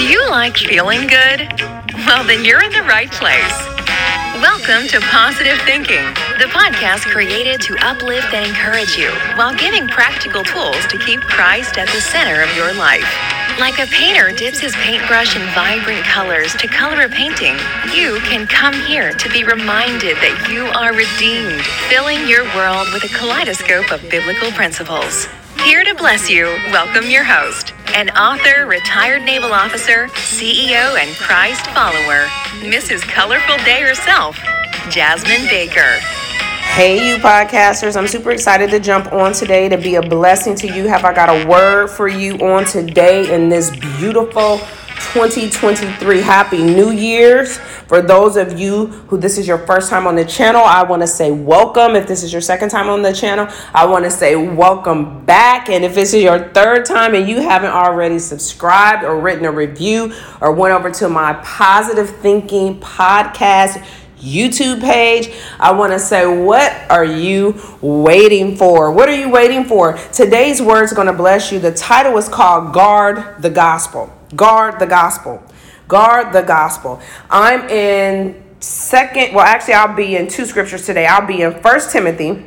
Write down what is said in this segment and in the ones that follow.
Do you like feeling good? Well, then you're in the right place. Welcome to Positive Thinking, the podcast created to uplift and encourage you while giving practical tools to keep Christ at the center of your life. Like a painter dips his paintbrush in vibrant colors to color a painting, you can come here to be reminded that you are redeemed, filling your world with a kaleidoscope of biblical principles. Here to bless you, welcome your host, an author, retired naval officer, CEO, and Christ follower, Mrs. Colorful Day herself, Jasmine Baker. Hey, you podcasters, I'm super excited to jump on today to be a blessing to you. Have I got a word for you on today in this beautiful 2023. Happy New Year's. For those of you who this is your first time on the channel, I want to say welcome. If this is your second time on the channel, I want to say welcome back. And if this is your third time and you haven't already subscribed or written a review or went over to my Positive Thinking podcast, YouTube page. I want to say, what are you waiting for? What are you waiting for? Today's word is going to bless you. The title is called Guard the Gospel. Guard the gospel. Guard the gospel. I'm in second, well, actually, I'll be in two scriptures today. I'll be in First Timothy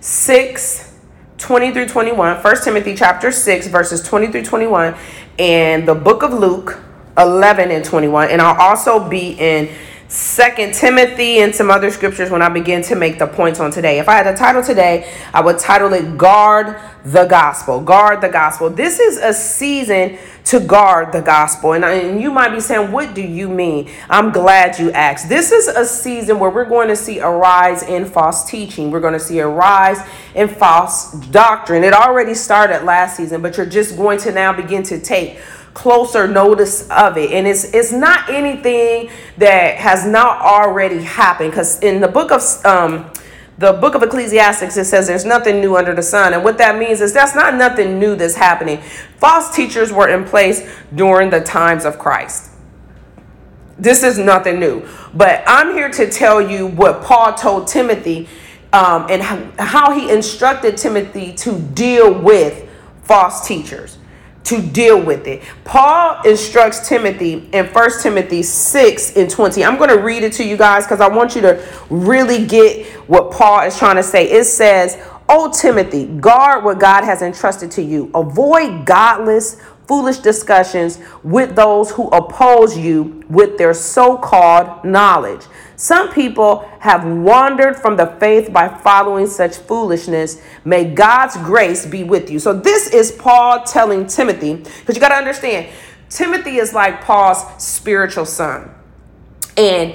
6. 20 through 21, 1 Timothy chapter 6, verses 20 through 21, and the book of Luke 11 and 21. And I'll also be in Second Timothy and some other scriptures when I begin to make the points on today. If I had a title today, I would title it Guard the Gospel. Guard the Gospel. This is a season to guard the gospel. And, and you might be saying, What do you mean? I'm glad you asked. This is a season where we're going to see a rise in false teaching. We're going to see a rise in false doctrine. It already started last season, but you're just going to now begin to take closer notice of it. And it's it's not anything that has not already happened because in the book of um the book of ecclesiastics it says there's nothing new under the sun. And what that means is that's not nothing new that's happening. False teachers were in place during the times of christ. This is nothing new. But i'm here to tell you what paul told timothy um, and how he instructed timothy to deal with false teachers to deal with it. Paul instructs Timothy in 1 Timothy 6 and 20. I'm going to read it to you guys because I want you to really get what Paul is trying to say. It says, Oh, Timothy, guard what God has entrusted to you. Avoid godless, foolish discussions with those who oppose you with their so called knowledge. Some people have wandered from the faith by following such foolishness. May God's grace be with you. So, this is Paul telling Timothy, because you got to understand, Timothy is like Paul's spiritual son. And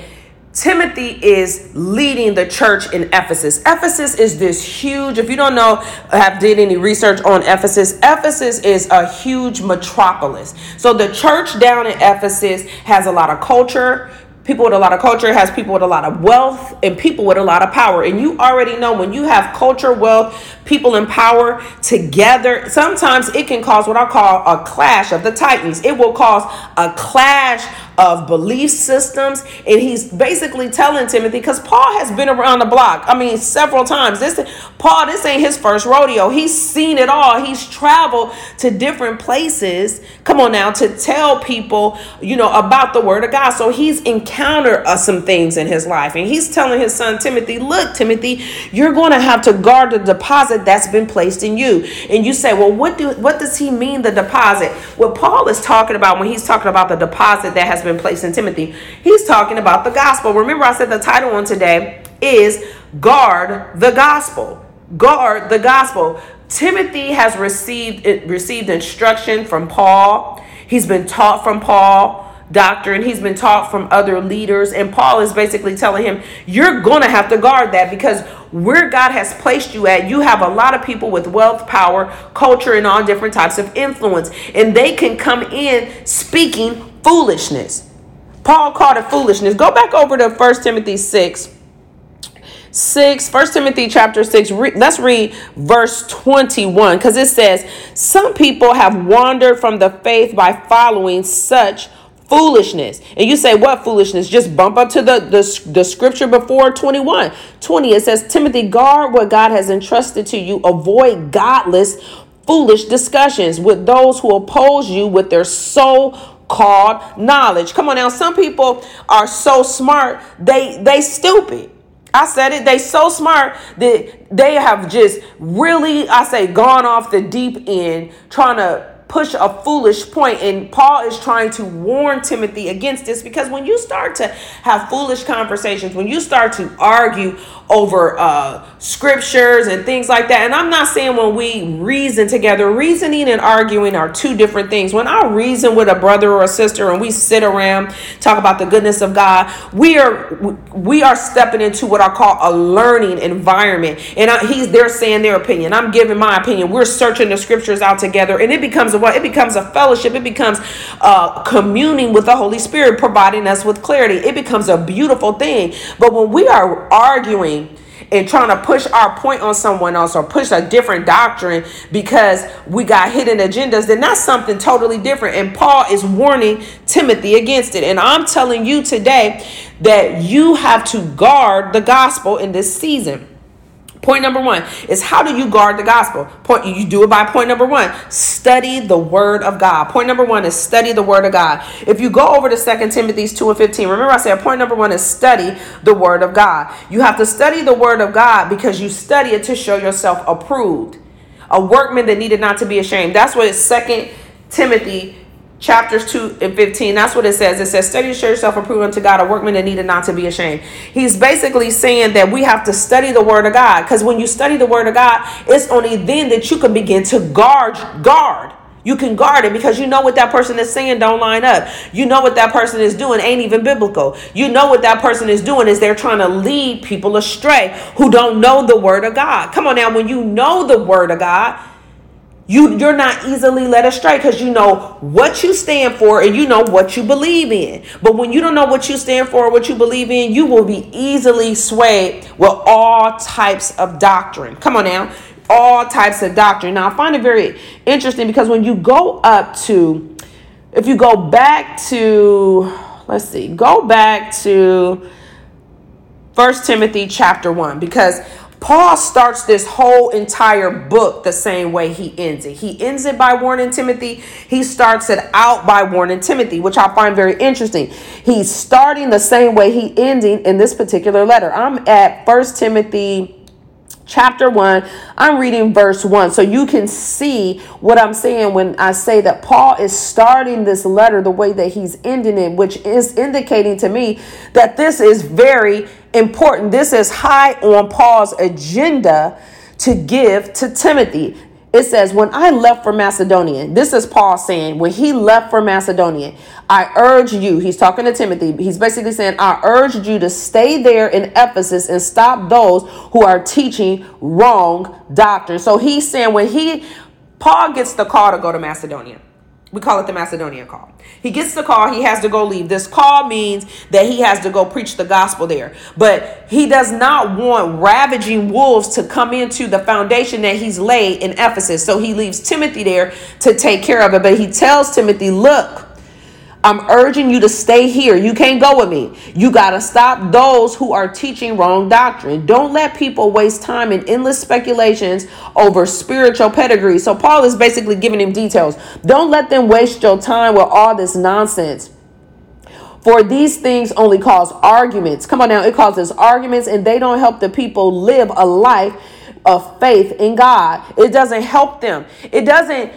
Timothy is leading the church in Ephesus. Ephesus is this huge, if you don't know, have did any research on Ephesus, Ephesus is a huge metropolis. So the church down in Ephesus has a lot of culture, people with a lot of culture has people with a lot of wealth and people with a lot of power. And you already know when you have culture, wealth, people in power together, sometimes it can cause what I call a clash of the titans. It will cause a clash of belief systems. And he's basically telling Timothy, because Paul has been around the block, I mean, several times. This Paul, this ain't his first rodeo. He's seen it all. He's traveled to different places. Come on now, to tell people, you know, about the word of God. So he's encountered uh, some things in his life. And he's telling his son Timothy, look, Timothy, you're going to have to guard the deposit that's been placed in you. And you say, well, what do what does he mean the deposit? What Paul is talking about when he's talking about the deposit that has been been placed in Timothy. He's talking about the gospel. Remember, I said the title on today is Guard the Gospel. Guard the Gospel. Timothy has received it received instruction from Paul. He's been taught from Paul doctrine. He's been taught from other leaders. And Paul is basically telling him, you're going to have to guard that because where God has placed you at, you have a lot of people with wealth, power, culture, and all different types of influence. And they can come in speaking foolishness. Paul called it foolishness. Go back over to 1 Timothy 6. 6 1 timothy chapter 6 re, let's read verse 21 because it says some people have wandered from the faith by following such foolishness and you say what foolishness just bump up to the, the, the scripture before 21 20 it says timothy guard what god has entrusted to you avoid godless foolish discussions with those who oppose you with their so called knowledge. Come on now, some people are so smart, they they stupid. I said it, they so smart that they have just really, I say, gone off the deep end trying to push a foolish point and paul is trying to warn timothy against this because when you start to have foolish conversations when you start to argue over uh, scriptures and things like that and i'm not saying when we reason together reasoning and arguing are two different things. When i reason with a brother or a sister and we sit around talk about the goodness of god we are we are stepping into what i call a learning environment. And I, he's they're saying their opinion. I'm giving my opinion. We're searching the scriptures out together and it becomes what? It becomes a fellowship. It becomes uh, communing with the Holy Spirit, providing us with clarity. It becomes a beautiful thing. But when we are arguing, and trying to push our point on someone else or push a different doctrine because we got hidden agendas, then that's something totally different. And Paul is warning Timothy against it. And I'm telling you today that you have to guard the gospel in this season. Point number one is how do you guard the gospel? Point you do it by point number one. Study the word of God. Point number one is study the word of God. If you go over to Second Timothy's 2 and 15, remember I said point number one is study the word of God. You have to study the word of God because you study it to show yourself approved. A workman that needed not to be ashamed. That's what Second Timothy chapters 2 and 15 that's what it says it says study to show yourself approved unto god a workman that needed not to be ashamed he's basically saying that we have to study the word of god because when you study the word of god it's only then that you can begin to guard guard you can guard it because you know what that person is saying don't line up. You know what that person is doing ain't even biblical. You know what that person is doing is they're trying to lead people astray who don't know the word of God. Come on now, when you know the word of God, you you're not easily led astray because you know what you stand for and you know what you believe in. But when you don't know what you stand for or what you believe in, you will be easily swayed with all types of doctrine. Come on now. All types of doctrine. Now I find it very interesting because when you go up to if you go back to let's see, go back to First Timothy chapter 1 because Paul starts this whole entire book the same way he ends it. He ends it by warning Timothy. He starts it out by warning Timothy, which I find very interesting. He's starting the same way he ending in this particular letter. I'm at First Timothy chapter 1. I'm reading verse 1. So you can see what I'm saying when I say that Paul is starting this letter the way that he's ending it, which is indicating to me that this is very important. This is high on Paul's agenda to give to Timothy. It says, When I left for Macedonia, this is Paul saying, when he left for Macedonia, I urge you, he's talking to Timothy, he's basically saying, I urged you to stay there in Ephesus and stop those who are teaching wrong doctrine. So he's saying, when he, Paul gets the call to go to Macedonia. We call it the Macedonian call. He gets the call, he has to go leave. This call means that he has to go preach the gospel there. But he does not want ravaging wolves to come into the foundation that he's laid in Ephesus. So he leaves Timothy there to take care of it. But he tells Timothy, look, I'm urging you to stay here. You can't go with me. You got to stop those who are teaching wrong doctrine. Don't let people waste time in endless speculations over spiritual pedigree. So, Paul is basically giving him details. Don't let them waste your time with all this nonsense. For these things only cause arguments. Come on now, it causes arguments and they don't help the people live a life of faith in God. It doesn't help them, it doesn't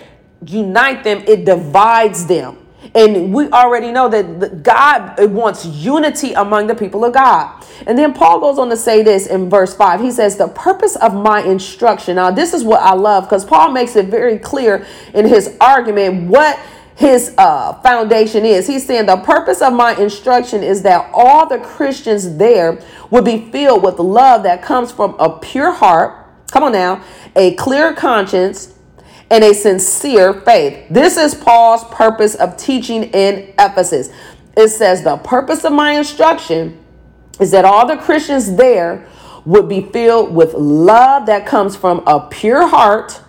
unite them, it divides them. And we already know that God wants unity among the people of God. And then Paul goes on to say this in verse 5. He says, The purpose of my instruction. Now, this is what I love because Paul makes it very clear in his argument what his uh, foundation is. He's saying the purpose of my instruction is that all the Christians there would be filled with love that comes from a pure heart. Come on now, a clear conscience and a sincere faith. This is Paul's purpose of teaching in Ephesus. It says, The purpose of my instruction is that all the Christians there would be filled with love that comes from a pure heart,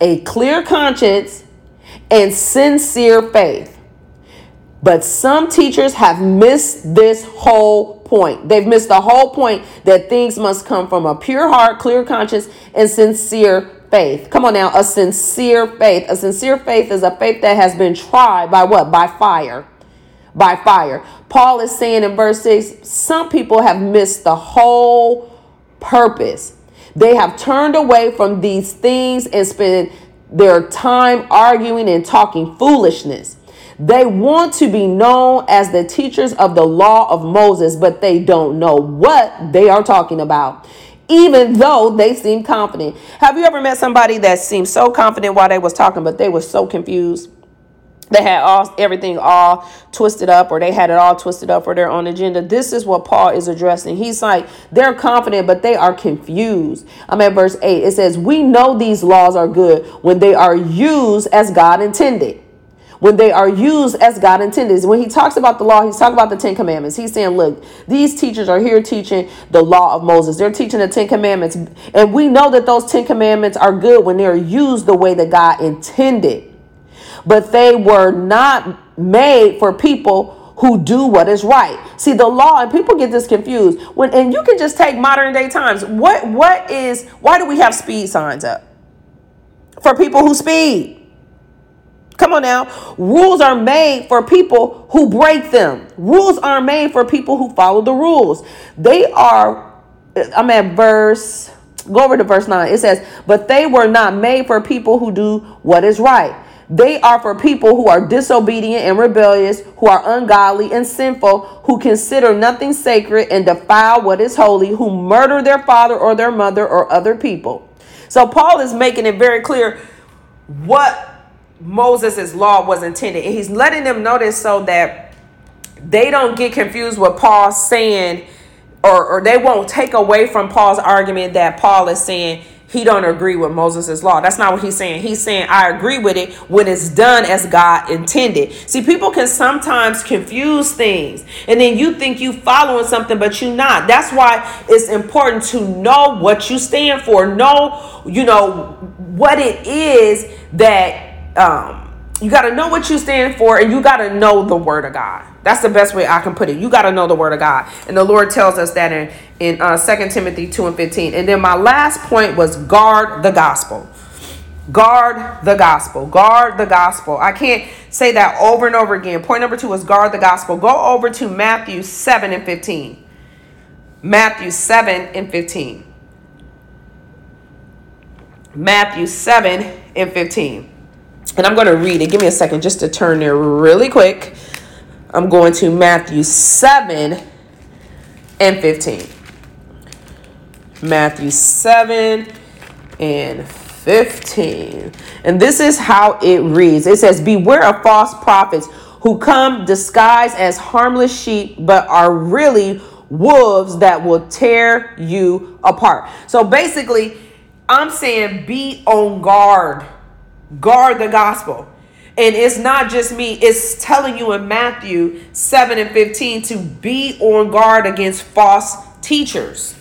a clear conscience, and sincere faith. But some teachers have missed this whole point. They've missed the whole point that things must come from a pure heart, clear conscience, and sincere faith. Come on now, a sincere faith. A sincere faith is a faith that has been tried by what? By fire. By fire. Paul is saying in verse 6 some people have missed the whole purpose. They have turned away from these things and spent their time arguing and talking foolishness. They want to be known as the teachers of the law of Moses, but they don't know what they are talking about even though they seem confident. Have you ever met somebody that seemed so confident while they was talking, but they were so confused? They had all everything all twisted up, or they had it all twisted up for their own agenda. This is what Paul is addressing. He's like, they're confident, but they are confused. I'm at verse 8. It says, We know these laws are good when they are used as God intended when they are used as God intended. When he talks about the law, he's talking about the Ten Commandments. He's saying, look, these teachers are here teaching the law of Moses. They're teaching the Ten Commandments. And we know that those Ten Commandments are good when they're used the way that God intended. But they were not made for people who do what is right. See the law and people get this confused. When and you can just take modern day times. What what is why do we have speed signs up? For people who speed. Come on now. Rules are made for people who break them. Rules are made for people who follow the rules. They are, I'm at verse, go over to verse 9. It says, But they were not made for people who do what is right. They are for people who are disobedient and rebellious, who are ungodly and sinful, who consider nothing sacred and defile what is holy, who murder their father or their mother or other people. So Paul is making it very clear what Moses' law was intended. And he's letting them notice so that they don't get confused with Paul saying, or, or they won't take away from Paul's argument that Paul is saying he don't agree with Moses' law. That's not what he's saying. He's saying I agree with it when it's done as God intended. See, people can sometimes confuse things and then you think you following something, but you're not. That's why it's important to know what you stand for. Know, you know, what it is that um, you got to know what you stand for and you got to know the word of god. That's the best way i can put it. You got to know the word of god. And the lord tells us that in in uh, 2 timothy 2 and 15 and then my last point was guard the gospel. Guard the gospel. Guard the gospel. I can't say that over and over again. Point number two is guard the gospel. Go over to matthew 7 and 15 matthew 7 and 15 matthew 7 and 15 and I'm going to read it. Give me a second just to turn there really quick. I'm going to Matthew 7 and 15. Matthew 7 and 15. And this is how it reads it says, Beware of false prophets who come disguised as harmless sheep, but are really wolves that will tear you apart. So basically, I'm saying be on guard guard the gospel. And it's not just me, it's telling you in Matthew 7 and 15 to be on guard against false teachers.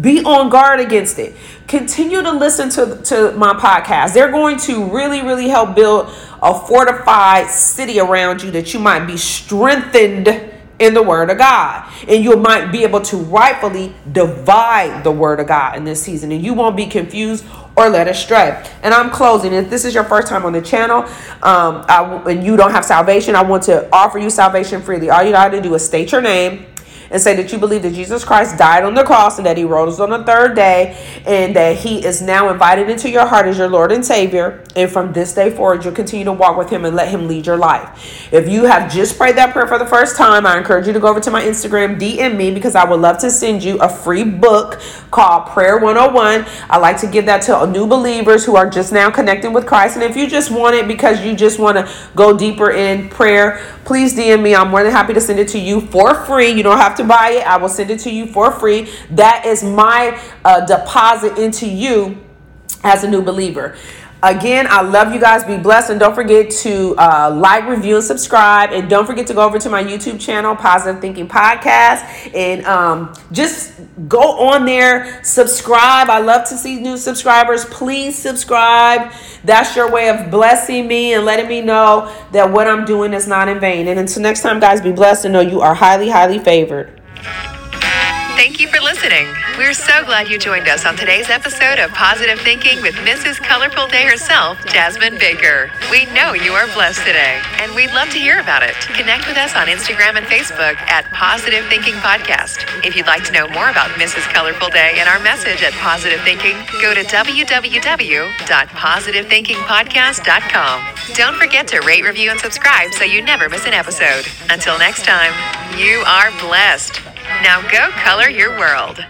Be on guard against it. Continue to listen to, to my podcast. They're going to really, really help build a fortified city around you that you might be strengthened in the word of God. And you might be able to rightfully divide the word of God in this season. And you won't be confused or led astray. And I'm closing. If this is your first time on the channel um, I, and you don't have salvation, I want to offer you salvation freely. All you got to do is state your name and say that you believe that Jesus Christ died on the cross and that he rose on the third day and that he is now invited into your heart as your Lord and Savior. And from this day forward, you'll continue to walk with him and let him lead your life. If you have just prayed that prayer for the first time, I encourage you to go over to my Instagram, DM me, because I would love to send you a free book called Prayer 101. I like to give that to new believers who are just now connecting with Christ. And if you just want it because you just want to go deeper in prayer, please DM me. I'm more than happy to send it to you for free. You don't have to buy it, I will send it to you for free. That is my uh, deposit into you as a new believer. Again, I love you guys. Be blessed. And don't forget to uh, like, review, and subscribe. And don't forget to go over to my YouTube channel, Positive Thinking Podcast. And um, just go on there, subscribe. I love to see new subscribers. Please subscribe. That's your way of blessing me and letting me know that what I'm doing is not in vain. And until next time, guys, be blessed and know you are highly, highly favored. Thank you for listening. We're so glad you joined us on today's episode of Positive Thinking with Mrs. Colorful Day herself, Jasmine Baker. We know you are blessed today, and we'd love to hear about it. Connect with us on Instagram and Facebook at Positive Thinking Podcast. If you'd like to know more about Mrs. Colorful Day and our message at Positive Thinking, go to www.positivethinkingpodcast.com. Don't forget to rate, review, and subscribe so you never miss an episode. Until next time, you are blessed. Now go color your world.